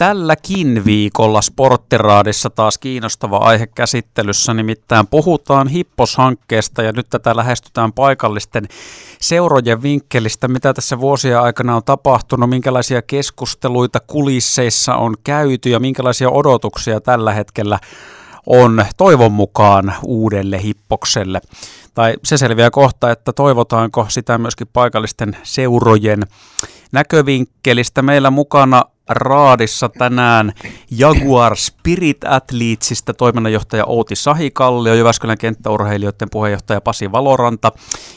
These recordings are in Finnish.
Tälläkin viikolla Sporttiraadissa taas kiinnostava aihe käsittelyssä, nimittäin puhutaan Hippos-hankkeesta ja nyt tätä lähestytään paikallisten seurojen vinkkelistä, mitä tässä vuosia aikana on tapahtunut, minkälaisia keskusteluita kulisseissa on käyty ja minkälaisia odotuksia tällä hetkellä on toivon mukaan uudelle hippokselle. Tai se selviää kohta, että toivotaanko sitä myöskin paikallisten seurojen näkövinkkelistä. Meillä mukana Raadissa tänään Jaguar Spirit Athletesista toiminnanjohtaja Outi Sahikallio, Jyväskylän kenttäurheilijoiden puheenjohtaja Pasi Valoranta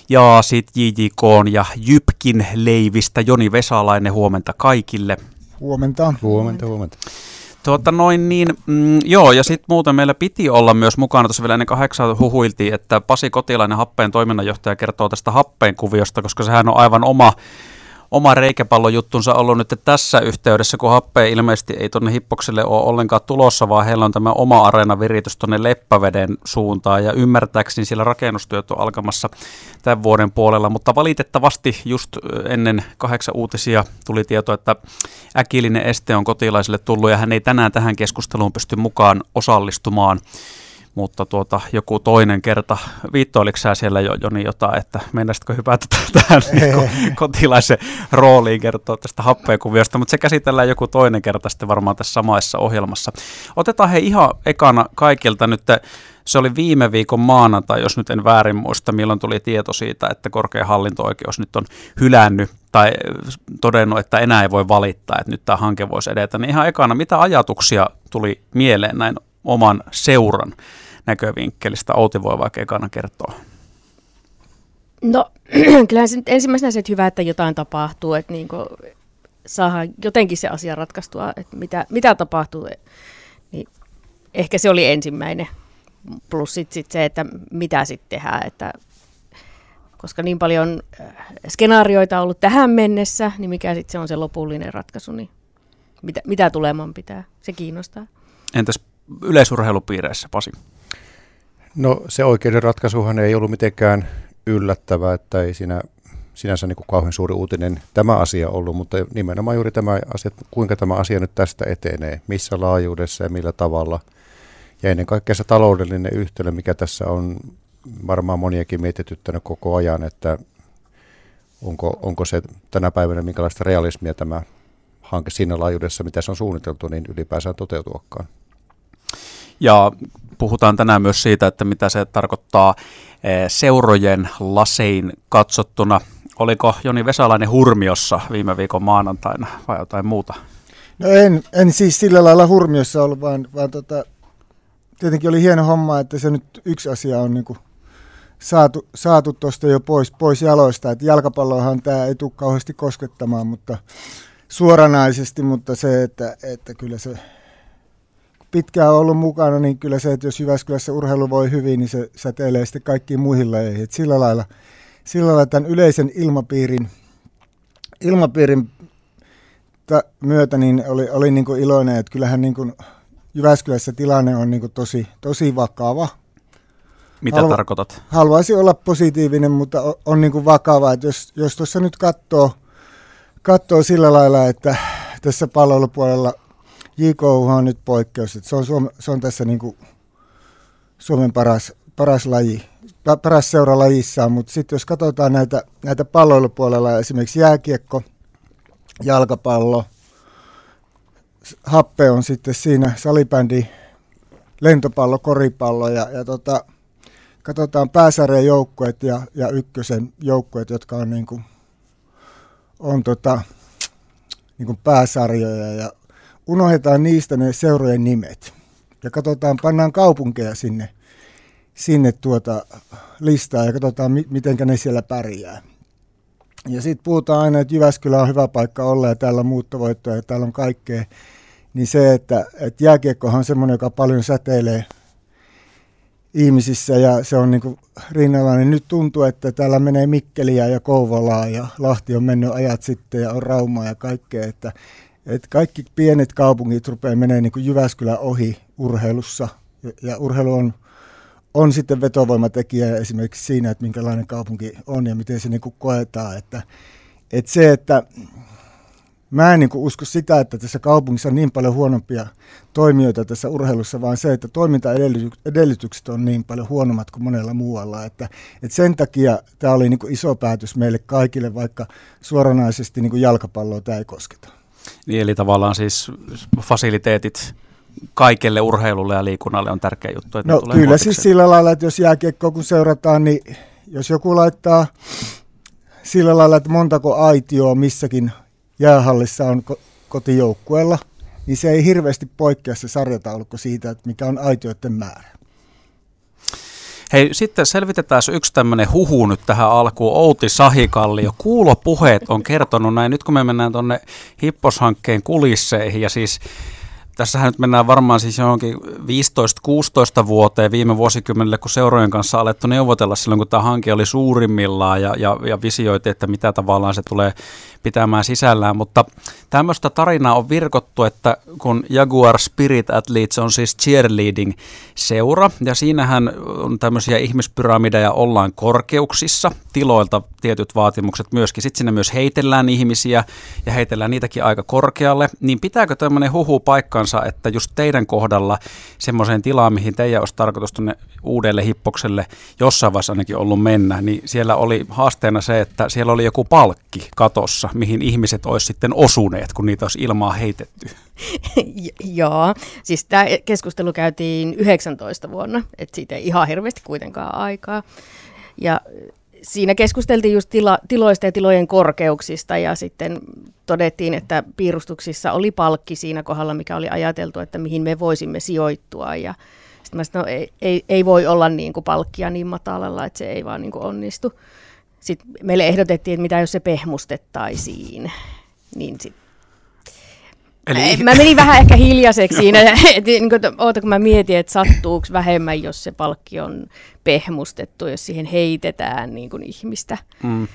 ja sitten JJK ja Jypkin leivistä Joni Vesalainen. Huomenta kaikille. Huomenta. Huomenta, huomenta. Tuota noin niin, mm, joo, ja sitten muuten meillä piti olla myös mukana, tuossa vielä ennen kahdeksan huhuiltiin, että Pasi Kotilainen Happeen toiminnanjohtaja kertoo tästä Happeen kuviosta, koska sehän on aivan oma oma reikäpallojuttunsa ollut nyt tässä yhteydessä, kun happea ilmeisesti ei tuonne Hippokselle ole ollenkaan tulossa, vaan heillä on tämä oma areenaviritys tuonne Leppäveden suuntaan, ja ymmärtääkseni siellä rakennustyöt on alkamassa tämän vuoden puolella, mutta valitettavasti just ennen kahdeksan uutisia tuli tieto, että äkillinen este on kotilaisille tullut, ja hän ei tänään tähän keskusteluun pysty mukaan osallistumaan mutta tuota, joku toinen kerta, viittoiliko sä siellä jo, Joni jotain, että mennäisitkö hypätä tähän niin kotilaisen rooliin kertoa tästä happeenkuviosta, mutta se käsitellään joku toinen kerta sitten varmaan tässä samassa ohjelmassa. Otetaan he ihan ekana kaikilta nyt, se oli viime viikon maanantai, jos nyt en väärin muista, milloin tuli tieto siitä, että korkein hallinto-oikeus nyt on hylännyt tai todennut, että enää ei voi valittaa, että nyt tämä hanke voisi edetä. Niin ihan ekana, mitä ajatuksia tuli mieleen näin oman seuran näkövinkkelistä. Outi voi vaikka ekana kertoa. No, kyllähän se nyt ensimmäisenä se, että hyvä, että jotain tapahtuu, että niin saadaan jotenkin se asia ratkaistua, että mitä, mitä tapahtuu. Niin ehkä se oli ensimmäinen. Plus sitten sit se, että mitä sitten tehdään, että koska niin paljon äh, skenaarioita on ollut tähän mennessä, niin mikä sitten se on se lopullinen ratkaisu, niin mitä, mitä tuleman pitää, se kiinnostaa. Entäs yleisurheilupiireissä, Pasi? No se oikeuden ratkaisuhan ei ollut mitenkään yllättävä, että ei siinä sinänsä niin kuin kauhean suuri uutinen tämä asia ollut, mutta nimenomaan juuri tämä asia, kuinka tämä asia nyt tästä etenee, missä laajuudessa ja millä tavalla. Ja ennen kaikkea se taloudellinen yhtälö, mikä tässä on varmaan moniakin mietityttänyt koko ajan, että onko, onko se tänä päivänä minkälaista realismia tämä hanke siinä laajuudessa, mitä se on suunniteltu, niin ylipäänsä toteutuakaan. Ja puhutaan tänään myös siitä, että mitä se tarkoittaa eh, seurojen lasein katsottuna. Oliko Joni Vesalainen Hurmiossa viime viikon maanantaina vai jotain muuta? No en, en siis sillä lailla Hurmiossa ollut, vaan, vaan tota, tietenkin oli hieno homma, että se nyt yksi asia on niin saatu, saatu tuosta jo pois, pois jaloista. Että jalkapallohan tämä ei tule kauheasti koskettamaan, mutta suoranaisesti, mutta se, että, että kyllä se pitkään ollut mukana, niin kyllä se, että jos Jyväskylässä urheilu voi hyvin, niin se säteilee sitten kaikkiin muihin lajeihin. sillä lailla, sillä lailla tämän yleisen ilmapiirin, ilmapiirin ta- myötä niin oli, oli niin kuin iloinen, että kyllähän niin kuin Jyväskylässä tilanne on niin kuin tosi, tosi vakava. Mitä Halu- tarkoitat? Haluaisin olla positiivinen, mutta on, on niin kuin vakava. Että jos, jos tuossa nyt katsoo, katsoo sillä lailla, että tässä palvelupuolella JK on nyt poikkeus, että se on, Suome, se on tässä niin kuin Suomen paras, paras laji, paras seura lajissaan, mutta sitten jos katsotaan näitä, näitä palloilupuolella, esimerkiksi jääkiekko, jalkapallo, happe on sitten siinä salibändi, lentopallo, koripallo ja, ja tota, katsotaan pääsarjan joukkueet ja, ja ykkösen joukkueet, jotka on, niin kuin, on tota, niin kuin pääsarjoja ja unohdetaan niistä ne seurojen nimet ja katsotaan, pannaan kaupunkeja sinne, sinne tuota listaa ja katsotaan, mi- miten ne siellä pärjää. Ja sitten puhutaan aina, että Jyväskylä on hyvä paikka olla ja täällä on muuttovoittoja ja täällä on kaikkea. Niin se, että, että jääkiekkohan on semmoinen, joka paljon säteilee ihmisissä ja se on niin rinnalla, niin nyt tuntuu, että täällä menee Mikkeliä ja Kouvolaa ja Lahti on mennyt ajat sitten ja on Raumaa ja kaikkea, että että kaikki pienet kaupungit rupeaa menee niin kuin Jyväskylän ohi urheilussa. Ja, urheilu on, on sitten vetovoimatekijä esimerkiksi siinä, että minkälainen kaupunki on ja miten se niin kuin koetaan. Että, että se, että mä en niin usko sitä, että tässä kaupungissa on niin paljon huonompia toimijoita tässä urheilussa, vaan se, että toimintaedellytykset on niin paljon huonommat kuin monella muualla. Että, että sen takia tämä oli niin iso päätös meille kaikille, vaikka suoranaisesti niin jalkapalloa tämä ei kosketa. Niin, eli tavallaan siis fasiliteetit kaikelle urheilulle ja liikunnalle on tärkeä juttu. Että no kyllä siis sillä lailla, että jos jääkiekkoa kun seurataan, niin jos joku laittaa sillä lailla, että montako aitioa missäkin jäähallissa on kotijoukkueella, niin se ei hirveästi poikkea se sarjataulukko siitä, että mikä on aitioiden määrä. Hei, sitten selvitetään yksi tämmöinen huhu nyt tähän alkuun. Outi Sahikallio. Kuulopuheet on kertonut näin. Nyt kun me mennään tuonne Hipposhankkeen kulisseihin ja siis Tässähän nyt mennään varmaan siis johonkin 15-16 vuoteen viime vuosikymmenelle, kun seurojen kanssa alettu neuvotella silloin, kun tämä hanke oli suurimmillaan ja, ja, ja visioitiin, että mitä tavallaan se tulee pitämään sisällään. Mutta tämmöistä tarinaa on virkottu, että kun Jaguar Spirit Athletes on siis cheerleading-seura, ja siinähän on tämmöisiä ihmispyramideja, ollaan korkeuksissa, tiloilta tietyt vaatimukset myöskin. Sitten sinne myös heitellään ihmisiä, ja heitellään niitäkin aika korkealle. Niin pitääkö tämmöinen huhu paikkansa, että just teidän kohdalla semmoiseen tilaan, mihin teidän olisi tarkoitus tuonne uudelle hippokselle jossain vaiheessa ainakin ollut mennä, niin siellä oli haasteena se, että siellä oli joku palkki katossa, mihin ihmiset olisi sitten osuneet, kun niitä olisi ilmaa heitetty. Joo, siis tämä keskustelu käytiin 19 vuonna, että siitä ei ihan hirveästi kuitenkaan aikaa. Ja siinä keskusteltiin just tila, tiloista ja tilojen korkeuksista ja sitten todettiin, että piirustuksissa oli palkki siinä kohdalla, mikä oli ajateltu, että mihin me voisimme sijoittua. Ja sitten mä sanoin, no ei, ei, ei voi olla niin kuin palkkia niin matalalla, että se ei vaan niin kuin onnistu. Sitten meille ehdotettiin, että mitä jos se pehmustettaisiin, niin sit Eli... Mä menin vähän ehkä hiljaiseksi siinä, että niin kuin, oota kun mä mietin, että sattuuko vähemmän, jos se palkki on pehmustettu, jos siihen heitetään niin kuin ihmistä. Mm.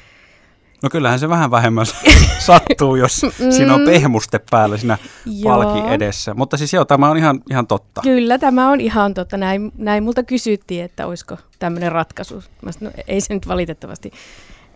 No kyllähän se vähän vähemmän sattuu, jos mm. siinä on pehmuste päällä siinä palki edessä. Mutta siis joo, tämä on ihan, ihan totta. Kyllä, tämä on ihan totta. Näin, näin multa kysyttiin, että olisiko tämmöinen ratkaisu. Mä sanoin, no, ei se nyt valitettavasti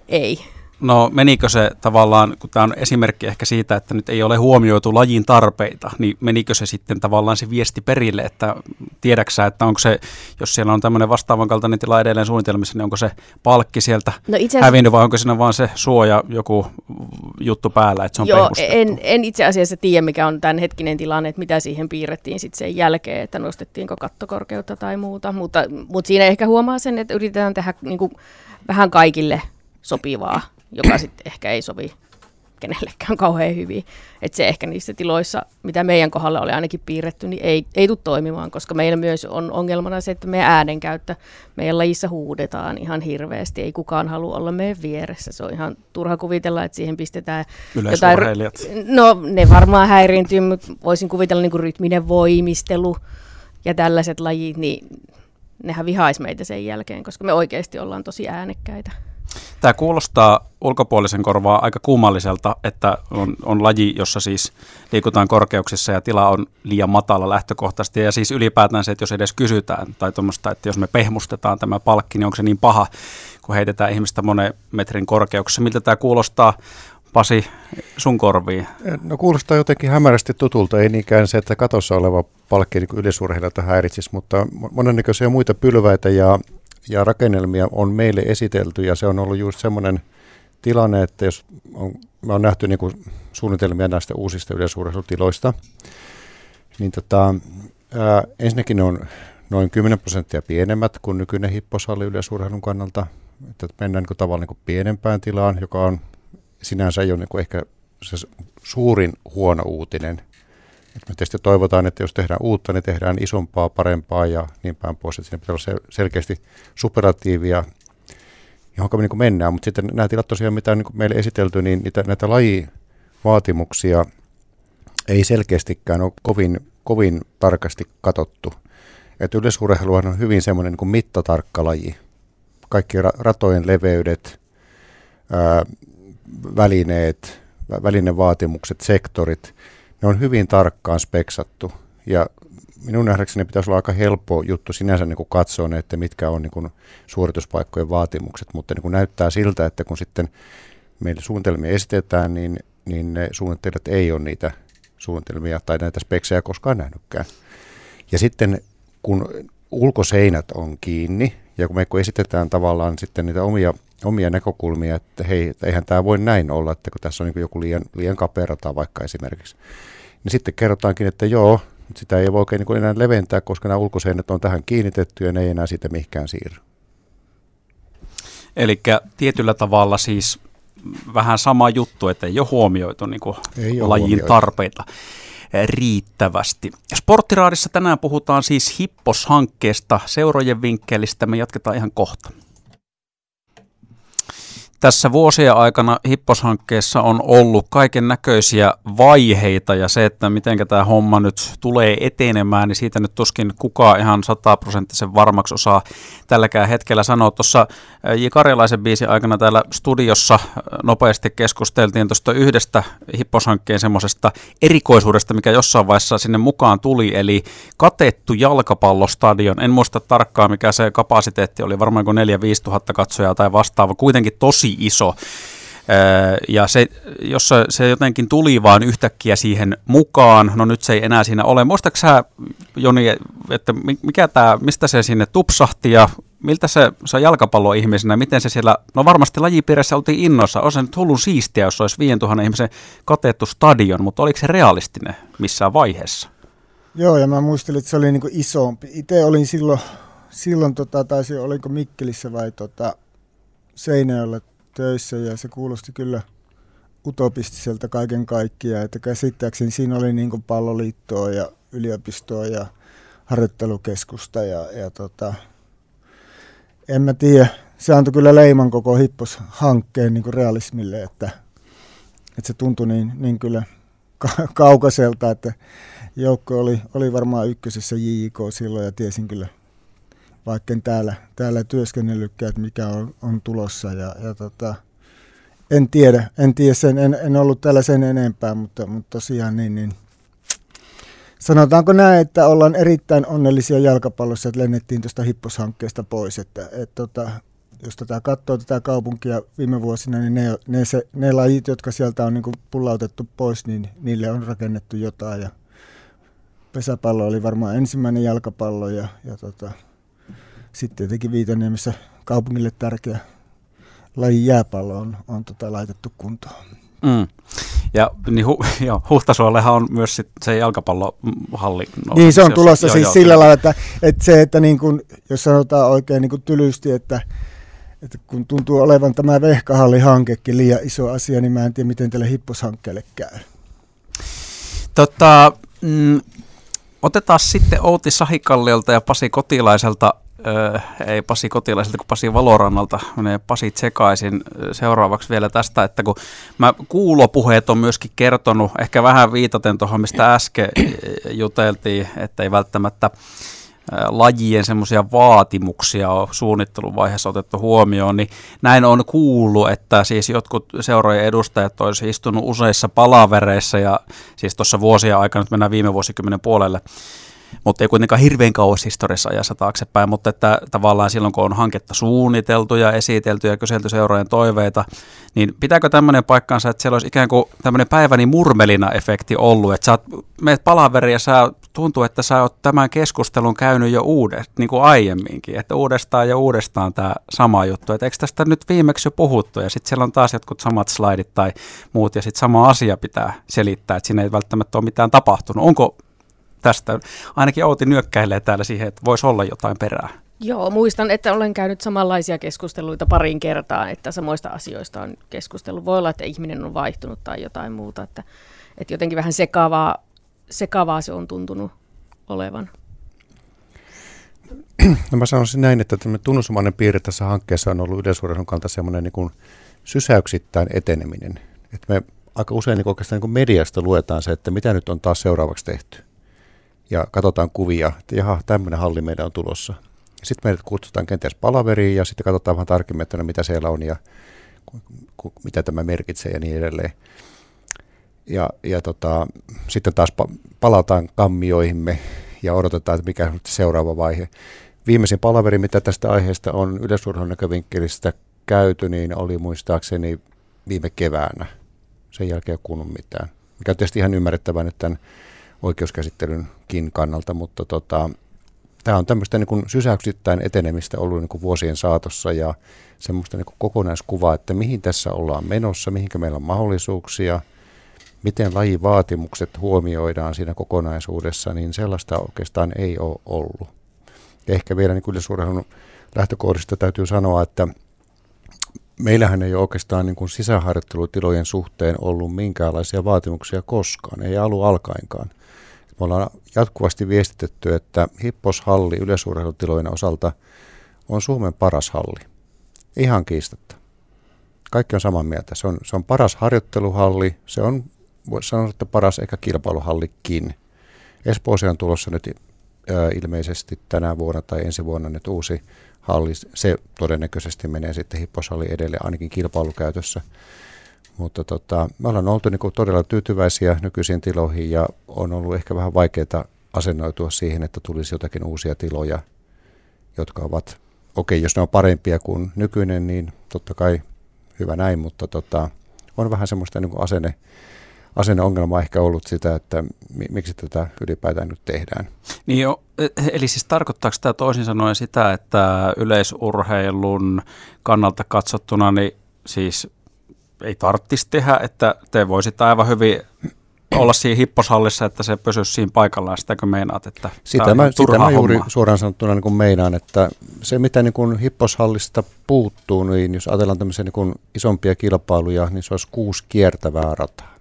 ei. No menikö se tavallaan, kun tämä on esimerkki ehkä siitä, että nyt ei ole huomioitu lajin tarpeita, niin menikö se sitten tavallaan se viesti perille, että tiedäksä, että onko se, jos siellä on tämmöinen vastaavan kaltainen tila edelleen suunnitelmissa, niin onko se palkki sieltä no itse asiassa, hävinnyt vai onko siinä vaan se suoja joku juttu päällä, että se on Joo, en, en itse asiassa tiedä, mikä on tämän hetkinen tilanne, että mitä siihen piirrettiin sitten sen jälkeen, että nostettiinko kattokorkeutta tai muuta, mutta, mutta siinä ehkä huomaa sen, että yritetään tehdä niin kuin vähän kaikille sopivaa joka sitten ehkä ei sovi kenellekään kauhean hyvin. Että se ehkä niissä tiloissa, mitä meidän kohdalla oli ainakin piirretty, niin ei, ei tule toimimaan, koska meillä myös on ongelmana se, että meidän äänenkäyttö, meidän lajissa huudetaan ihan hirveästi. Ei kukaan halua olla meidän vieressä. Se on ihan turha kuvitella, että siihen pistetään jotain... No ne varmaan häiriintyy, mutta voisin kuvitella niin kuin rytminen voimistelu ja tällaiset lajit, niin nehän vihaisi meitä sen jälkeen, koska me oikeasti ollaan tosi äänekkäitä. Tämä kuulostaa ulkopuolisen korvaa aika kummalliselta, että on, on laji, jossa siis liikutaan korkeuksissa ja tila on liian matala lähtökohtaisesti. Ja siis ylipäätään se, että jos edes kysytään tai tuommoista, että jos me pehmustetaan tämä palkki, niin onko se niin paha, kun heitetään ihmistä monen metrin korkeuksessa. Miltä tämä kuulostaa Pasi, sun korviin? No kuulostaa jotenkin hämärästi tutulta, ei niinkään se, että katossa oleva palkki niin yleisurheilijalta häiritsisi, mutta monennäköisiä muita pylväitä ja ja rakennelmia on meille esitelty ja se on ollut just semmoinen tilanne, että jos on, on nähty niin kuin suunnitelmia näistä uusista yleisurheilutiloista, niin tota, ää, ensinnäkin ne on noin 10 prosenttia pienemmät kuin nykyinen hipposalli yleisurheilun kannalta. Että mennään niin tavallaan niin pienempään tilaan, joka on sinänsä jo niin ehkä se suurin huono uutinen – et me tietysti toivotaan, että jos tehdään uutta, niin tehdään isompaa, parempaa ja niin päin pois. Että siinä pitää olla selkeästi superatiivia, johon me niin mennään. Mutta sitten nämä tilat tosiaan, mitä on niin meille esitelty, niin niitä, näitä lajivaatimuksia ei selkeästikään ole kovin, kovin tarkasti katottu. Että yleisurheiluhan on hyvin semmoinen niin mittatarkka laji. Kaikki ra- ratojen leveydet, ää, välineet, välinevaatimukset, sektorit – ne on hyvin tarkkaan speksattu ja minun nähdäkseni pitäisi olla aika helppo juttu sinänsä niin kuin katsoa ne, että mitkä on niin kuin suorituspaikkojen vaatimukset, mutta niin kuin näyttää siltä, että kun sitten meille suunnitelmia esitetään, niin niin ne suunnittelijat ei ole niitä suunnitelmia tai näitä speksejä koskaan nähnytkään. Ja sitten kun ulkoseinät on kiinni, ja kun me kun esitetään tavallaan sitten niitä omia, omia näkökulmia, että hei, eihän tämä voi näin olla, että kun tässä on niin joku liian, liian kaperata vaikka esimerkiksi, niin sitten kerrotaankin, että joo, sitä ei voi oikein niin enää leventää, koska nämä ulkoseinät on tähän kiinnitetty ja ne ei enää siitä mihinkään siirry. Eli tietyllä tavalla siis vähän sama juttu, että ei ole huomioitu niin kuin ei ole lajin huomioitu. tarpeita riittävästi. Sporttiraadissa tänään puhutaan siis Hippos-hankkeesta, seurojen vinkkelistä. Me jatketaan ihan kohta. Tässä vuosien aikana Hippos-hankkeessa on ollut kaiken näköisiä vaiheita ja se, että miten tämä homma nyt tulee etenemään, niin siitä nyt tuskin kukaan ihan sataprosenttisen varmaksi osaa tälläkään hetkellä sanoa. Tuossa J. Karjalaisen biisin aikana täällä studiossa nopeasti keskusteltiin tuosta yhdestä Hippos-hankkeen semmoisesta erikoisuudesta, mikä jossain vaiheessa sinne mukaan tuli, eli katettu jalkapallostadion. En muista tarkkaan, mikä se kapasiteetti oli, varmaan kuin 4-5 tuhatta katsojaa tai vastaava, kuitenkin tosi iso. Ja se, jos se jotenkin tuli vaan yhtäkkiä siihen mukaan, no nyt se ei enää siinä ole. Muistatko sä, Joni, että mikä tää, mistä se sinne tupsahti ja miltä se, se jalkapalloihmisenä, miten se siellä, no varmasti lajipiirissä oltiin innoissa, on se nyt hullun siistiä, jos olisi 5000 ihmisen katettu stadion, mutta oliko se realistinen missään vaiheessa? Joo, ja mä muistelin, että se oli niinku isompi. Itse olin silloin, silloin tota, taisi, oliko Mikkelissä vai tota, Seinäjoella töissä ja se kuulosti kyllä utopistiselta kaiken kaikkiaan, että käsittääkseni siinä oli niin palloliittoa ja yliopistoa ja harjoittelukeskusta ja, ja tota, en mä tiedä, se antoi kyllä leiman koko Hippos-hankkeen niin realismille, että, että se tuntui niin, niin kyllä ka- kaukaiselta, että joukko oli, oli varmaan ykkösessä JIK silloin ja tiesin kyllä vaikka täällä, täällä työskennellytkään, että mikä on, on tulossa. Ja, ja tota, en tiedä, en tiedä sen, en, en ollut täällä sen enempää, mutta, mutta tosiaan niin, niin. Sanotaanko näin, että ollaan erittäin onnellisia jalkapallossa, että lennettiin tuosta hipposhankkeesta pois, että et, tota, jos tätä katsoo tätä kaupunkia viime vuosina, niin ne, ne, se, ne lajit, jotka sieltä on niin pullautettu pois, niin niille on rakennettu jotain. Ja pesäpallo oli varmaan ensimmäinen jalkapallo ja, ja tota, sitten tietenkin Viitaniemessä kaupungille tärkeä laji jääpallo on, on tota laitettu kuntoon. Mm. Ja niin hu, joo, Huhtasuollehan on myös sit se jalkapallohalli. No, niin, se on tulossa joo, siis joo, sillä lailla, että, että se, että niin kun, jos sanotaan oikein niin kuin tylysti, että, että kun tuntuu olevan tämä Vehkahalli-hankekin liian iso asia, niin mä en tiedä, miten tälle hipposhankkeelle käy. Tota, mm, otetaan sitten Outi Sahikalliolta ja Pasi Kotilaiselta Öö, ei Pasi Kotilaiselta kuin Pasi Valorannalta, menee Pasi sekaisin seuraavaksi vielä tästä, että kun mä kuulopuheet on myöskin kertonut, ehkä vähän viitaten tuohon, mistä äsken juteltiin, että ei välttämättä lajien semmoisia vaatimuksia on suunnitteluvaiheessa otettu huomioon, niin näin on kuullut, että siis jotkut seurojen edustajat olisivat istunut useissa palavereissa ja siis tuossa vuosia aikana, nyt mennään viime vuosikymmenen puolelle, mutta ei kuitenkaan hirveän kauas historiassa ajassa taaksepäin, mutta että tavallaan silloin kun on hanketta suunniteltu ja esitelty ja kyselty seurojen toiveita, niin pitääkö tämmöinen paikkaansa, että siellä olisi ikään kuin tämmöinen päiväni murmelina efekti ollut, että sä oot, meet palaveri ja sä tuntuu, että sä oot tämän keskustelun käynyt jo uudestaan, niin kuin aiemminkin, että uudestaan ja uudestaan tämä sama juttu, että eikö tästä nyt viimeksi jo puhuttu ja sitten siellä on taas jotkut samat slaidit tai muut ja sitten sama asia pitää selittää, että siinä ei välttämättä ole mitään tapahtunut. Onko tästä. Ainakin Outi nyökkäilee täällä siihen, että voisi olla jotain perää. Joo, muistan, että olen käynyt samanlaisia keskusteluita parin kertaa, että samoista asioista on keskustellut. Voi olla, että ihminen on vaihtunut tai jotain muuta, että, että jotenkin vähän sekavaa, sekavaa se on tuntunut olevan. No mä sanoisin näin, että tunnusomainen piirre tässä hankkeessa on ollut yleisurheilun kanta semmoinen niin sysäyksittäin eteneminen. Että me aika usein niin oikeastaan niin mediasta luetaan se, että mitä nyt on taas seuraavaksi tehty ja katsotaan kuvia, että jaha, tämmöinen halli meidän on tulossa. Sitten meidät kutsutaan kenties palaveriin ja sitten katsotaan vähän tarkemmin, että no mitä siellä on ja ku, mitä tämä merkitsee ja niin edelleen. Ja, ja tota, sitten taas palataan kammioihimme ja odotetaan, että mikä on seuraava vaihe. Viimeisin palaveri, mitä tästä aiheesta on yleisurheilun näkövinkkelistä käyty, niin oli muistaakseni viime keväänä. sen jälkeen ei kuulunut mitään. Mikä on tietysti ihan ymmärrettävää nyt tämän oikeuskäsittelynkin kannalta, mutta tota, tämä on tämmöistä niin sysäyksittäin etenemistä ollut niin kuin vuosien saatossa ja semmoista niin kuin kokonaiskuvaa, että mihin tässä ollaan menossa, mihinkä meillä on mahdollisuuksia, miten lajivaatimukset huomioidaan siinä kokonaisuudessa, niin sellaista oikeastaan ei ole ollut. Ja ehkä vielä niin yleisurheilun lähtökohdista täytyy sanoa, että meillähän ei ole oikeastaan niin kuin sisäharjoittelutilojen suhteen ollut minkäänlaisia vaatimuksia koskaan, ei alu alkainkaan. Me ollaan jatkuvasti viestitetty, että Hipposhalli yleisurheilutilojen osalta on Suomen paras halli. Ihan kiistatta. Kaikki on samaa mieltä. Se on, se on paras harjoitteluhalli, se on, voisi sanoa, että paras ehkä kilpailuhallikin. Espooseen on tulossa nyt ilmeisesti tänä vuonna tai ensi vuonna nyt uusi halli. Se todennäköisesti menee sitten hipposhalli edelleen ainakin kilpailukäytössä. Mutta tota, me ollaan oltu niin kuin todella tyytyväisiä nykyisiin tiloihin ja on ollut ehkä vähän vaikeaa asennoitua siihen, että tulisi jotakin uusia tiloja, jotka ovat, okei, okay, jos ne on parempia kuin nykyinen, niin totta kai hyvä näin, mutta tota, on vähän semmoista niin kuin asenne, asenneongelmaa ehkä ollut sitä, että miksi tätä ylipäätään nyt tehdään. Niin jo, e, eli siis tarkoittaako tämä toisin sanoen sitä, että yleisurheilun kannalta katsottuna, niin siis ei tarvitsisi tehdä, että te voisitte aivan hyvin olla siinä hipposhallissa, että se pysyisi siinä paikallaan, sitäkö meinaat, että sitä mä, sitä mä juuri suoraan sanottuna niin kuin meinaan, että se mitä niin kuin hipposhallista puuttuu, niin jos ajatellaan tämmöisiä niin kuin isompia kilpailuja, niin se olisi kuusi kiertävää rataa.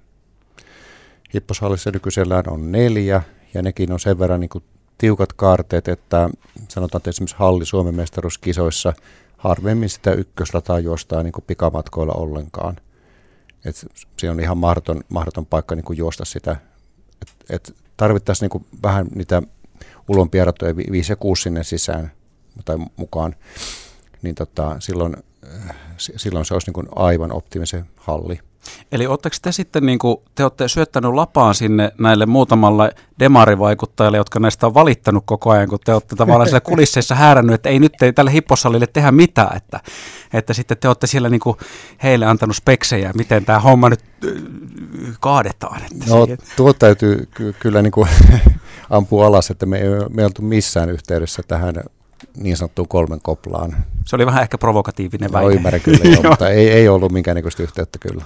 Hipposhallissa nykyisellään on neljä, ja nekin on sen verran niin kuin tiukat kaarteet, että sanotaan, että esimerkiksi halli Suomen mestaruuskisoissa harvemmin sitä ykkösrataa juostaa niin kuin pikamatkoilla ollenkaan – et se on ihan mahdoton, mahdoton paikka niin kuin juosta sitä. Et, et tarvittaisiin niin kuin vähän niitä ulompia ratoja 5 ja 6 sinne sisään tai mukaan, niin tota, silloin, äh, silloin se olisi niin kuin aivan optimisen halli. Eli oletteko te sitten, niin kuin, te olette syöttänyt lapaan sinne näille muutamalle demarivaikuttajalle, jotka näistä on valittanut koko ajan, kun te olette tavallaan siellä kulisseissa häärännyt, että ei nyt ei tälle hipposallille tehdä mitään, että, että sitten te olette siellä niin kuin heille antanut speksejä, miten tämä homma nyt kaadetaan. Että no tuo täytyy ky- kyllä niin kuin ampua alas, että me ei, me ei oltu missään yhteydessä tähän niin sanottuun kolmen koplaan. Se oli vähän ehkä provokatiivinen väite. No, ymmärrän kyllä, joo, mutta ei, ei ollut minkäännäköistä yhteyttä kyllä.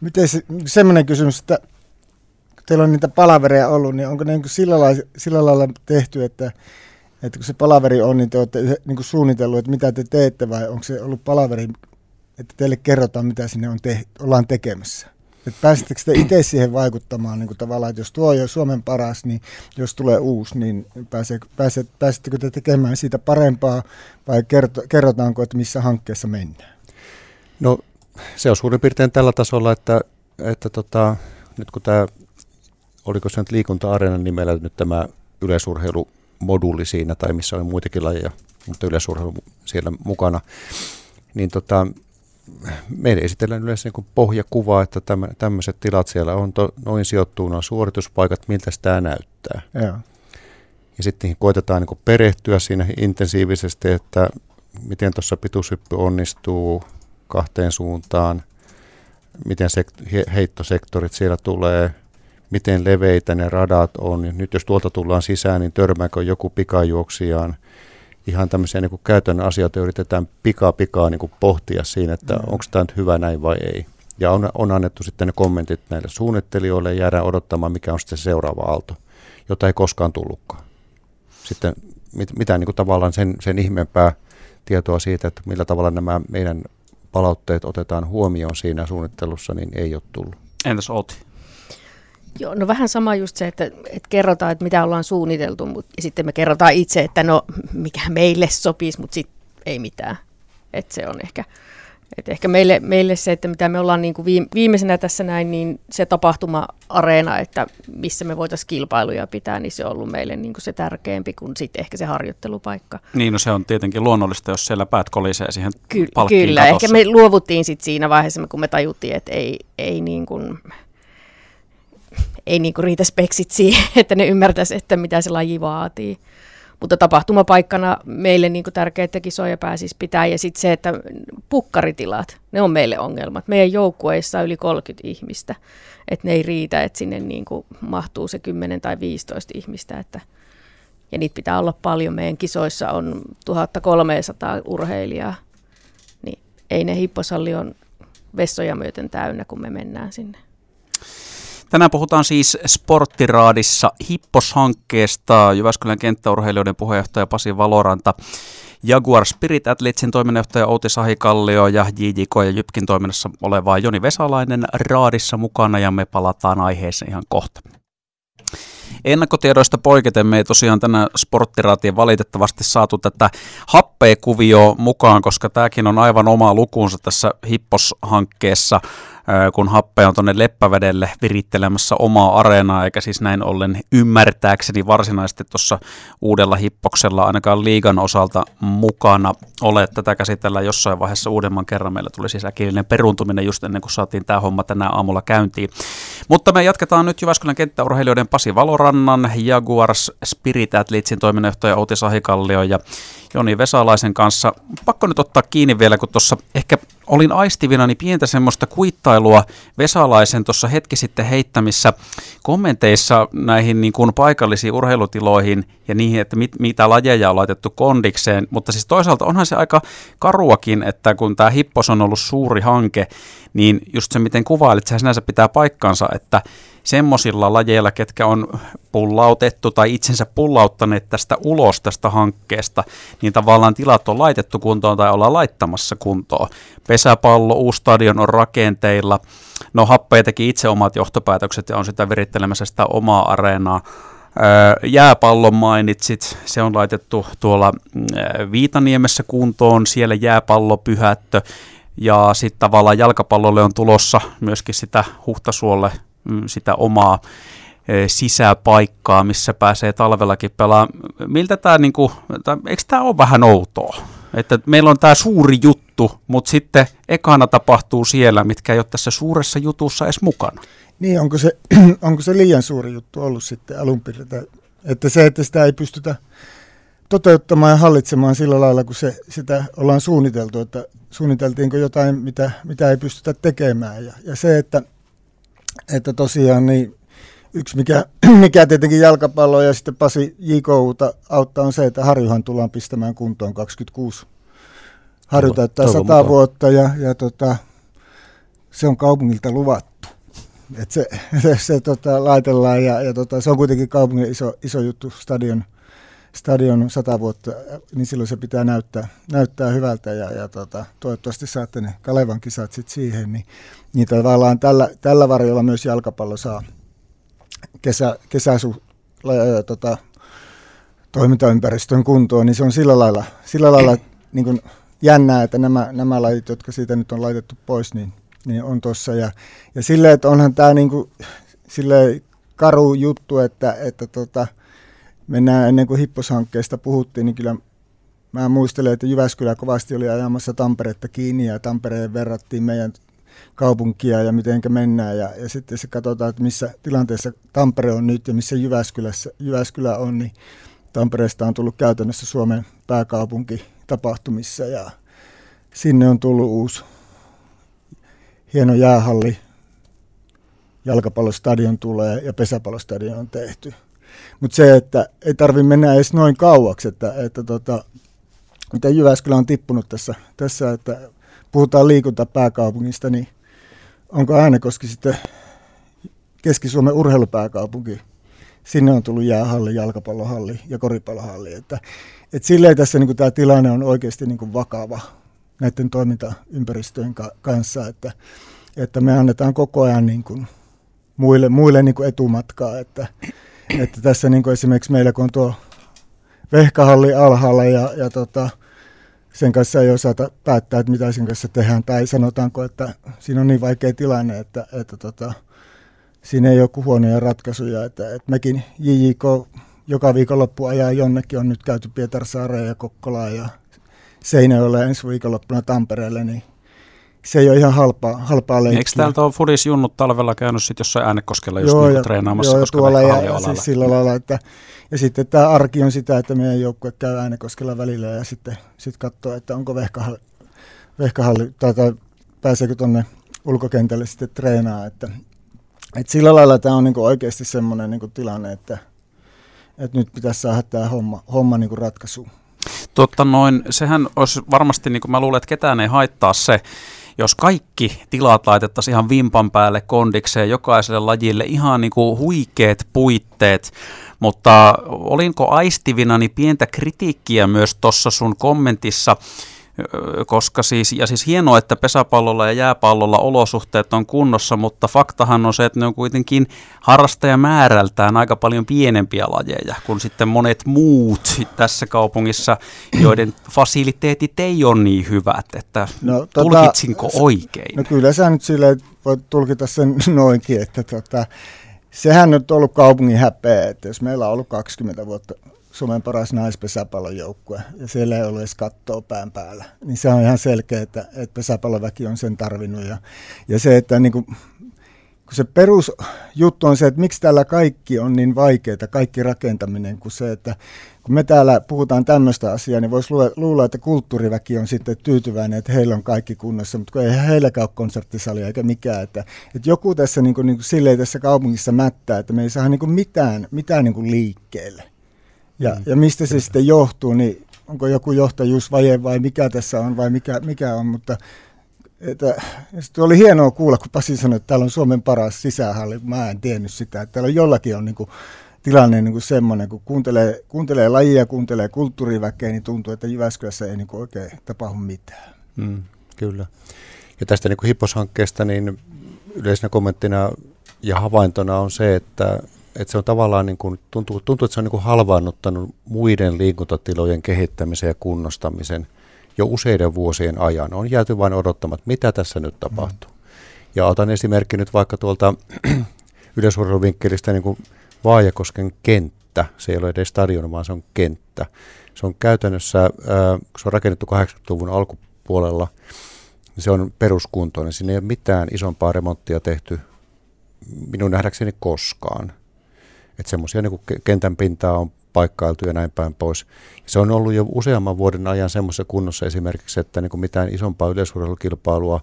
Miten se, semmoinen kysymys, että kun teillä on niitä palavereja ollut, niin onko ne niin sillä, lailla, sillä lailla tehty, että, että kun se palaveri on, niin te olette niin kuin suunnitellut, että mitä te teette vai onko se ollut palaveri, että teille kerrotaan, mitä sinne on te, ollaan tekemässä? Että pääsittekö te itse siihen vaikuttamaan niin kuin tavallaan, että jos tuo on jo Suomen paras, niin jos tulee uusi, niin pääse, pääse, pääsittekö te tekemään siitä parempaa vai kerto, kerrotaanko, että missä hankkeessa mennään? No se on suurin piirtein tällä tasolla, että, että tota, nyt kun tämä, oliko se nyt liikunta-areenan nimellä nyt tämä yleisurheilumoduli siinä, tai missä on muitakin lajeja, mutta yleisurheilu siellä mukana, niin tota, meille esitellään yleensä niin pohjakuva, että tämmöiset tilat siellä on to, noin sijoittuuna suorituspaikat, miltä tämä näyttää. Ja, ja sitten koitetaan niin perehtyä siinä intensiivisesti, että miten tuossa pituushyppy onnistuu, kahteen suuntaan, miten sekt- heittosektorit siellä tulee, miten leveitä ne radat on. Nyt jos tuolta tullaan sisään, niin törmääkö joku pikajuoksijaan. Ihan tämmöisiä niin kuin käytännön asioita yritetään pika pikaa niin kuin pohtia siinä, että mm. onko tämä nyt hyvä näin vai ei. Ja on, on annettu sitten ne kommentit näille suunnittelijoille ja jäädään odottamaan, mikä on sitten se seuraava aalto, jota ei koskaan tullutkaan. Sitten mit, mitään niin kuin tavallaan sen, sen ihmeempää tietoa siitä, että millä tavalla nämä meidän palautteet otetaan huomioon siinä suunnittelussa, niin ei ole tullut. Entäs Oti? Joo, no vähän sama just se, että, että kerrotaan, että mitä ollaan suunniteltu, mutta, ja sitten me kerrotaan itse, että no mikä meille sopisi, mutta sitten ei mitään. Että se on ehkä, et ehkä meille, meille se, että mitä me ollaan niin kuin viimeisenä tässä näin, niin se tapahtuma-areena, että missä me voitaisiin kilpailuja pitää, niin se on ollut meille niin kuin se tärkeämpi kuin sitten ehkä se harjoittelupaikka. Niin, no se on tietenkin luonnollista, jos siellä päät kolisee siihen Ky- Kyllä, katossa. ehkä me luovuttiin sitten siinä vaiheessa, kun me tajuttiin, että ei, ei niin kuin, ei niin kuin riitä speksit siihen, että ne ymmärtäisi, että mitä se laji vaatii. Mutta tapahtumapaikkana meille niin tärkeitä kisoja pääsisi pitää. Ja sitten se, että pukkaritilat, ne on meille ongelmat. Meidän joukkueissa on yli 30 ihmistä. Että ne ei riitä, että sinne niin kuin mahtuu se 10 tai 15 ihmistä. Että, ja niitä pitää olla paljon. Meidän kisoissa on 1300 urheilijaa. Niin ei ne hipposalli on vessoja myöten täynnä, kun me mennään sinne. Tänään puhutaan siis Sporttiraadissa Hippos-hankkeesta. Jyväskylän kenttäurheilijoiden puheenjohtaja Pasi Valoranta, Jaguar Spirit Athletesin toiminnanjohtaja Outi Sahikallio ja JJK ja Jypkin toiminnassa oleva Joni Vesalainen Raadissa mukana ja me palataan aiheeseen ihan kohta. Ennakkotiedoista poiketen me ei tosiaan tänä sporttiraatiin valitettavasti saatu tätä happeekuvioa mukaan, koska tämäkin on aivan oma lukuunsa tässä Hippos-hankkeessa kun happe on tuonne Leppävedelle virittelemässä omaa areenaa, eikä siis näin ollen ymmärtääkseni varsinaisesti tuossa uudella hippoksella ainakaan liigan osalta mukana ole. Tätä käsitellään jossain vaiheessa uudemman kerran. Meillä tuli siis äkillinen peruntuminen just ennen kuin saatiin tämä homma tänään aamulla käyntiin. Mutta me jatketaan nyt Jyväskylän kenttäurheilijoiden Pasi Valorannan, Jaguars Spirit Athletesin toiminnanjohtaja Outi Sahikallio ja Joni Vesalaisen kanssa. Pakko nyt ottaa kiinni vielä, kun tuossa ehkä olin aistivinani pientä semmoista kuittailua Vesalaisen tuossa hetki sitten heittämissä kommenteissa näihin niin kuin paikallisiin urheilutiloihin ja niihin, että mit, mitä lajeja on laitettu kondikseen. Mutta siis toisaalta onhan se aika karuakin, että kun tämä Hippos on ollut suuri hanke, niin just se miten kuvailit, sehän sinänsä pitää paikkansa, että semmoisilla lajeilla, ketkä on pullautettu tai itsensä pullauttaneet tästä ulos tästä hankkeesta, niin tavallaan tilat on laitettu kuntoon tai ollaan laittamassa kuntoon. Pesäpallo, uusi stadion on rakenteilla. No Happe teki itse omat johtopäätökset ja on sitä virittelemässä sitä omaa areenaa. Jääpallon mainitsit, se on laitettu tuolla Viitaniemessä kuntoon, siellä jääpallopyhättö ja sitten tavallaan jalkapallolle on tulossa myöskin sitä Huhtasuolle Mm, sitä omaa e, sisäpaikkaa, missä pääsee talvellakin pelaamaan. Miltä tämä, niin kuin, eikö tämä ole vähän outoa? Että meillä on tämä suuri juttu, mutta sitten ekana tapahtuu siellä, mitkä ei ole tässä suuressa jutussa edes mukana. Niin, onko se, onko se liian suuri juttu ollut sitten alun perin? Että se, että sitä ei pystytä toteuttamaan ja hallitsemaan sillä lailla, kun se, sitä ollaan suunniteltu, että suunniteltiinko jotain, mitä, mitä ei pystytä tekemään. Ja, ja se, että että tosiaan niin yksi, mikä, mikä tietenkin jalkapallo ja sitten Pasi JKUta auttaa on se, että Harjuhan tullaan pistämään kuntoon 26. Harju täyttää 100 vuotta ja, ja tota, se on kaupungilta luvattu. Et se se, se tota, laitellaan ja, ja tota, se on kuitenkin kaupungin iso, iso juttu, stadion, stadion 100 vuotta, niin silloin se pitää näyttää, näyttää hyvältä ja, ja tota, toivottavasti saatte ne Kalevan kisat sit siihen, niin niin tavallaan tällä, tällä varjolla myös jalkapallo saa kesä, kesäsu, ää, tota, toimintaympäristön kuntoon, niin se on sillä lailla, sillä lailla niin kuin jännää, että nämä, nämä lajit, jotka siitä nyt on laitettu pois, niin, niin on tuossa. Ja, ja silleen, että onhan tämä niin kuin, silleen karu juttu, että, että tota, mennään ennen kuin hipposhankkeesta puhuttiin, niin kyllä mä muistelen, että Jyväskylä kovasti oli ajamassa Tamperetta kiinni ja Tampereen verrattiin meidän kaupunkia ja miten mennään. Ja, ja sitten se katsotaan, että missä tilanteessa Tampere on nyt ja missä Jyväskylässä, Jyväskylä on, niin Tampereesta on tullut käytännössä Suomen pääkaupunki tapahtumissa ja sinne on tullut uusi hieno jäähalli, jalkapallostadion tulee ja pesäpallostadion on tehty. Mutta se, että ei tarvitse mennä edes noin kauaksi, että, että tota, mitä Jyväskylä on tippunut tässä, tässä että puhutaan liikuntapääkaupungista, niin onko Äänekoski sitten Keski-Suomen urheilupääkaupunki? Sinne on tullut jäähalli, jalkapallohalli ja koripallohalli. Että, et silleen tässä niin tämä tilanne on oikeasti niin vakava näiden toimintaympäristöjen ka- kanssa, että, että me annetaan koko ajan niin kuin muille, muille niin etumatkaa. Että, että tässä niin kuin esimerkiksi meillä kun on tuo vehkahalli alhaalla ja, ja tota, sen kanssa ei osata päättää, että mitä sen kanssa tehdään, tai sanotaanko, että siinä on niin vaikea tilanne, että, että tota, siinä ei ole huonoja ratkaisuja, että, että mekin JJK joka viikonloppu ajaa jonnekin, on nyt käyty Pietarsaareen ja Kokkolaan ja Seinäjoelle ensi viikonloppuna Tampereelle, niin, se ei ole ihan halpaa, halpaa leikkiä. Eikö täältä ole Fudis Junnut talvella käynyt sit jossain äänekoskella just joo, niin ja, treenaamassa, joo, koska tuolla ja, ja siis sillä lailla, että ja sitten tämä arki on sitä, että meidän joukkue käy äänekoskella välillä ja sitten sit katsoo, että onko vehkahalli, vehkahalli tai, tai pääseekö tuonne ulkokentälle sitten treenaa, että, että sillä lailla tämä on niinku oikeasti semmoinen niinku tilanne, että, että nyt pitäisi saada tämä homma, homma niinku ratkaisuun. Totta noin, sehän olisi varmasti, niin kuin mä luulen, että ketään ei haittaa se, jos kaikki tilat laitettaisiin ihan vimpan päälle kondikseen jokaiselle lajille, ihan niin kuin huikeet puitteet, mutta olinko aistivinani pientä kritiikkiä myös tuossa sun kommentissa, koska siis, ja siis hienoa, että pesäpallolla ja jääpallolla olosuhteet on kunnossa, mutta faktahan on se, että ne on kuitenkin harrastajamäärältään aika paljon pienempiä lajeja kuin sitten monet muut tässä kaupungissa, joiden fasiliteetit ei ole niin hyvät, että no, tota, tulkitsinko oikein? No kyllä sä nyt silleen voit tulkita sen noinkin, että tota, sehän on ollut kaupungin häpeä, että jos meillä on ollut 20 vuotta Suomen paras naispesäpallon joukkue, ja siellä ei ole edes kattoa pään päällä. Niin se on ihan selkeä, että, että pesäpalloväki on sen tarvinnut. Ja, ja se, että niin kuin, kun se perusjuttu on se, että miksi täällä kaikki on niin vaikeaa, kaikki rakentaminen, kun se, että kun me täällä puhutaan tämmöistä asiaa, niin voisi luulla, että kulttuuriväki on sitten tyytyväinen, että heillä on kaikki kunnossa, mutta kun ei heilläkään ole konserttisalia eikä mikään. Että, että joku tässä niin kuin, niin kuin silleen tässä kaupungissa mättää, että me ei saa niin kuin mitään, mitään niin kuin liikkeelle. Ja, mm. ja mistä se sitten johtuu, niin onko joku johtajuusvaje vai mikä tässä on vai mikä, mikä on, mutta että, oli hienoa kuulla, kun Pasi sanoi, että täällä on Suomen paras sisähalli. Mä en tiennyt sitä, että täällä on jollakin on niin kuin, tilanne niin kuin semmoinen, kun kuuntelee, kuuntelee lajia, kuuntelee kulttuuriväkeä, niin tuntuu, että Jyväskylässä ei niin kuin oikein tapahdu mitään. Mm, kyllä. Ja tästä niin kuin Hippos-hankkeesta niin yleisenä kommenttina ja havaintona on se, että että se on tavallaan niin kuin, tuntuu, tuntuu, että se on niin kuin halvaannuttanut muiden liikuntatilojen kehittämisen ja kunnostamisen jo useiden vuosien ajan. On jääty vain odottamaan, mitä tässä nyt tapahtuu. Mm. Ja otan esimerkki nyt vaikka tuolta yleisurheiluvinkkelistä niin kuin Vaajakosken kenttä. Se ei ole edes stadion, vaan se on kenttä. Se on käytännössä, se on rakennettu 80-luvun alkupuolella, se on peruskuntoinen. Siinä ei ole mitään isompaa remonttia tehty minun nähdäkseni koskaan. Että semmoisia niin kentän pintaa on paikkailtu ja näin päin pois. Se on ollut jo useamman vuoden ajan semmoisessa kunnossa esimerkiksi, että niin kuin mitään isompaa yleisurheilukilpailua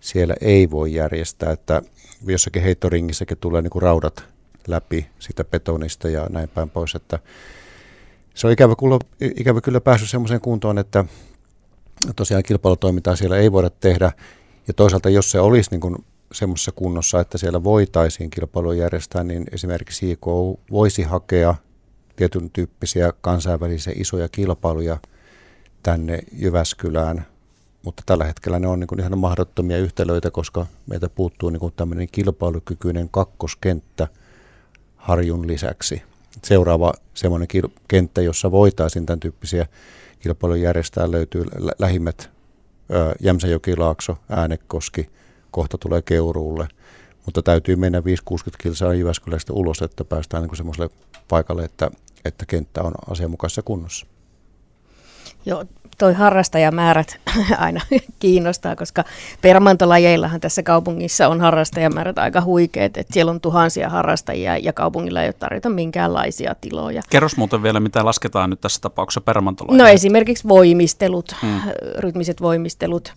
siellä ei voi järjestää, että jossakin heittoringissäkin tulee niin kuin raudat läpi sitä betonista ja näin päin pois, että se on ikävä kyllä, ikävä kyllä päässyt semmoiseen kuntoon, että tosiaan kilpailutoimintaa siellä ei voida tehdä, ja toisaalta jos se olisi niin kuin semmoisessa kunnossa, että siellä voitaisiin kilpailua järjestää, niin esimerkiksi IK voisi hakea tietyn tyyppisiä kansainvälisiä isoja kilpailuja tänne Jyväskylään, mutta tällä hetkellä ne on niin kuin ihan mahdottomia yhtälöitä, koska meiltä puuttuu niin kuin tämmöinen kilpailukykyinen kakkoskenttä Harjun lisäksi. Seuraava semmoinen kenttä, jossa voitaisiin tämän tyyppisiä kilpailuja järjestää, löytyy lähimmät Jämsäjoki-Laakso, Äänekoski – kohta tulee Keuruulle, mutta täytyy mennä 5-60 kilsaa Jyväskylästä ulos, että päästään niin semmoiselle paikalle, että, että kenttä on asianmukaisessa kunnossa. Joo, toi harrastajamäärät aina kiinnostaa, koska permantolajeillahan tässä kaupungissa on harrastajamäärät aika huikeat, että siellä on tuhansia harrastajia ja kaupungilla ei ole tarjota minkäänlaisia tiloja. Kerros muuten vielä, mitä lasketaan nyt tässä tapauksessa permantolajeilla. No esimerkiksi voimistelut, hmm. rytmiset voimistelut,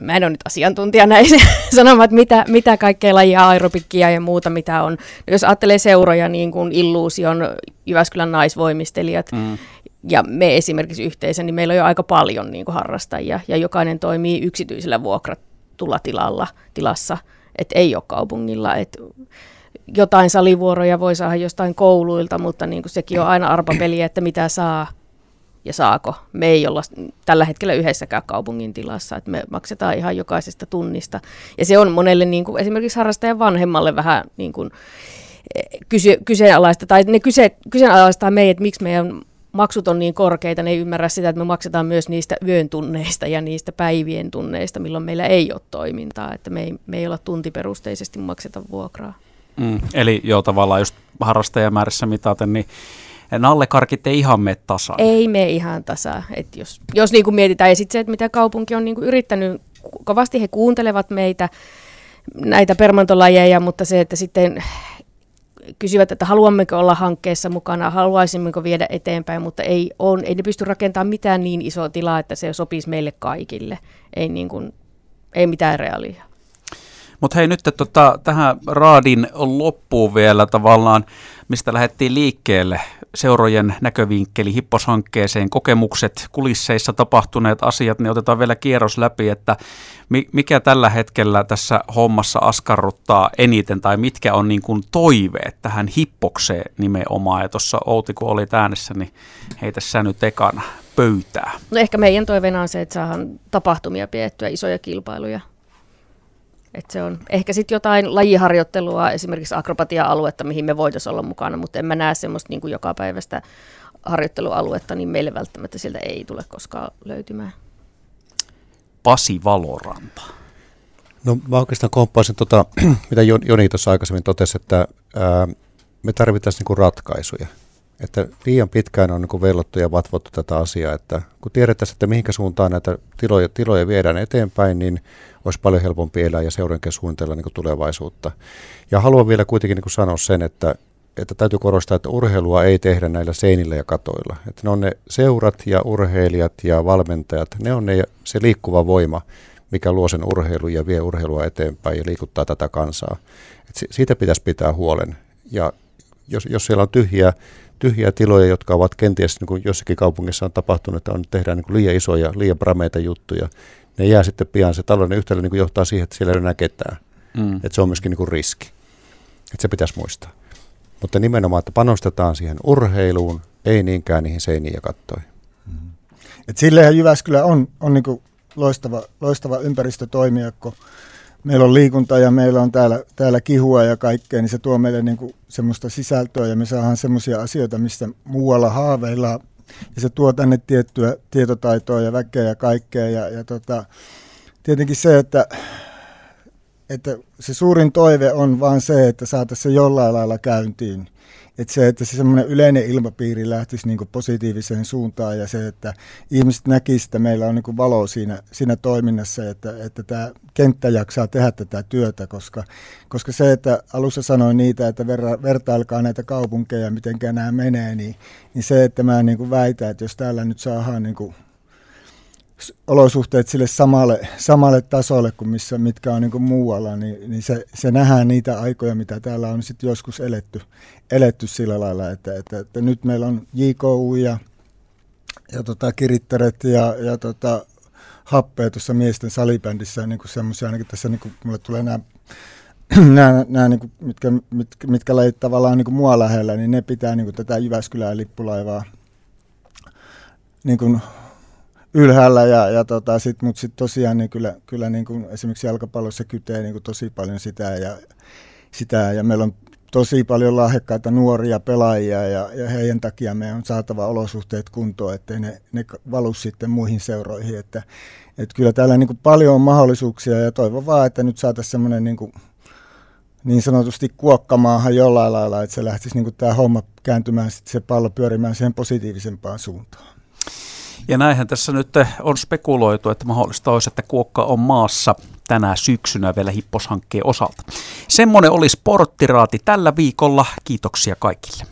mä en ole nyt asiantuntija näissä sanomaan, että mitä, mitä kaikkea lajia, aerobikkia ja muuta, mitä on. Jos ajattelee seuroja, niin kuin Illuusion, Jyväskylän naisvoimistelijat, mm. ja me esimerkiksi yhteisö, niin meillä on jo aika paljon niin kuin harrastajia, ja jokainen toimii yksityisellä vuokratulla tilalla, tilassa, että ei ole kaupungilla, että jotain salivuoroja voi saada jostain kouluilta, mutta niin kuin sekin on aina arpapeliä, että mitä saa ja saako. Me ei olla tällä hetkellä yhdessäkään kaupungin tilassa, että me maksetaan ihan jokaisesta tunnista. Ja se on monelle niin kuin, esimerkiksi harrastajan vanhemmalle vähän niin kuin, eh, kyse, kyseenalaista, tai ne kyse, kyseenalaistaa meidät, että miksi meidän maksut on niin korkeita, ne ei ymmärrä sitä, että me maksetaan myös niistä yön tunneista ja niistä päivien tunneista, milloin meillä ei ole toimintaa, että me ei, me ei olla tuntiperusteisesti makseta vuokraa. Mm, eli joo, tavallaan just harrastajamäärissä mitaten, niin nallekarkit ei ihan mene tasaan. Ei me ihan tasa. Et jos, jos niin kuin mietitään, ja sitten se, että mitä kaupunki on niin kuin yrittänyt, kovasti he kuuntelevat meitä, näitä permantolajeja, mutta se, että sitten kysyvät, että haluammeko olla hankkeessa mukana, haluaisimmeko viedä eteenpäin, mutta ei, on, ei ne pysty rakentamaan mitään niin isoa tilaa, että se sopisi meille kaikille. Ei, niin kuin, ei mitään reaalia. Mutta hei nyt tota, tähän raadin loppuun vielä tavallaan, mistä lähdettiin liikkeelle seurojen näkövinkkeli hipposhankkeeseen, kokemukset, kulisseissa tapahtuneet asiat, niin otetaan vielä kierros läpi, että mikä tällä hetkellä tässä hommassa askarruttaa eniten tai mitkä on niin kuin toiveet tähän hippokseen nimenomaan. Ja tuossa Outi, kun oli äänessä, niin heitä sä nyt ekana pöytää. No ehkä meidän toiveena on se, että saadaan tapahtumia piettyä, isoja kilpailuja et se on ehkä sitten jotain lajiharjoittelua, esimerkiksi akrobatia-aluetta, mihin me voitaisiin olla mukana, mutta en mä näe semmoista niin kuin päivästä harjoittelualuetta, niin meille välttämättä sieltä ei tule koskaan löytymään. Pasi Valoranta. No mä oikeastaan komppaisin tota, mitä Joni tuossa aikaisemmin totesi, että ää, me tarvitaan niinku ratkaisuja. Että liian pitkään on niin vellottu ja vatvottu tätä asiaa, että kun tiedetään, että mihinkä suuntaan näitä tiloja, tiloja viedään eteenpäin, niin olisi paljon helpompi elää ja seurankin suunnitella niin tulevaisuutta. Ja haluan vielä kuitenkin niin sanoa sen, että, että täytyy korostaa, että urheilua ei tehdä näillä seinillä ja katoilla. Että ne on ne seurat ja urheilijat ja valmentajat, ne on ne, se liikkuva voima, mikä luo sen urheilun ja vie urheilua eteenpäin ja liikuttaa tätä kansaa. Et siitä pitäisi pitää huolen. Ja jos, jos siellä on tyhjiä tyhjiä tiloja, jotka ovat kenties niin kuin jossakin kaupungissa on tapahtunut, että on, tehdään niin kuin liian isoja, liian brameita juttuja. Ne jää sitten pian, se talouden yhtälö niin kuin johtaa siihen, että siellä ei enää ketään. Mm. Että se on myöskin niin kuin riski. Että se pitäisi muistaa. Mutta nimenomaan, että panostetaan siihen urheiluun, ei niinkään niihin seiniin ja kattoihin. Mm-hmm. Et sillehän Jyväskylä on, on niin kuin loistava, loistava ympäristötoimija, kun meillä on liikunta ja meillä on täällä, täällä kihua ja kaikkea, niin se tuo meille niin kuin semmoista sisältöä ja me saadaan semmoisia asioita, mistä muualla haaveillaan. Ja se tuo tänne tiettyä tietotaitoa ja väkeä ja kaikkea. Ja, ja tota, tietenkin se, että, että se suurin toive on vaan se, että saataisiin se jollain lailla käyntiin. Että se, että se semmoinen yleinen ilmapiiri lähtisi niin positiiviseen suuntaan ja se, että ihmiset näkisivät, että meillä on niin valo siinä, siinä toiminnassa, että, että tämä kenttä jaksaa tehdä tätä työtä, koska, koska se, että alussa sanoin niitä, että verra, vertailkaa näitä kaupunkeja, miten nämä menee, niin, niin se, että mä niin väitän, että jos täällä nyt saadaan niin olosuhteet sille samalle, samalle tasolle kuin missä, mitkä on niin kuin muualla, niin, niin se, se nähdään niitä aikoja, mitä täällä on sitten joskus eletty, eletty sillä lailla, että, että, että nyt meillä on JKU ja, ja tota, kirittäret ja, ja tota, happea tuossa miesten salibändissä, niin kuin semmoisia, ainakin tässä niin kuin, mulle tulee nämä nämä, nämä niin kuin, mitkä, mitkä, mitkä lajit tavallaan niin kuin mua lähellä, niin ne pitää niin kuin, tätä Jyväskylän lippulaivaa niin kuin, ylhäällä, ja, ja tota, sit, mutta sitten tosiaan niin kyllä, kyllä niin kuin esimerkiksi jalkapallossa kytee niin kuin tosi paljon sitä ja, sitä, ja meillä on tosi paljon lahjakkaita nuoria pelaajia ja, ja heidän takia meidän on saatava olosuhteet kuntoon, ettei ne, ne valu sitten muihin seuroihin. Että, että kyllä täällä niin kuin paljon on mahdollisuuksia ja toivon vaan, että nyt saataisiin semmoinen niin, niin sanotusti kuokkamaahan jollain lailla, että se lähtisi niin kuin tämä homma kääntymään sitten se pallo pyörimään siihen positiivisempaan suuntaan. Ja näinhän tässä nyt on spekuloitu, että mahdollista olisi, että kuokka on maassa tänä syksynä vielä hipposhankkeen osalta. Semmoinen oli sporttiraati tällä viikolla. Kiitoksia kaikille.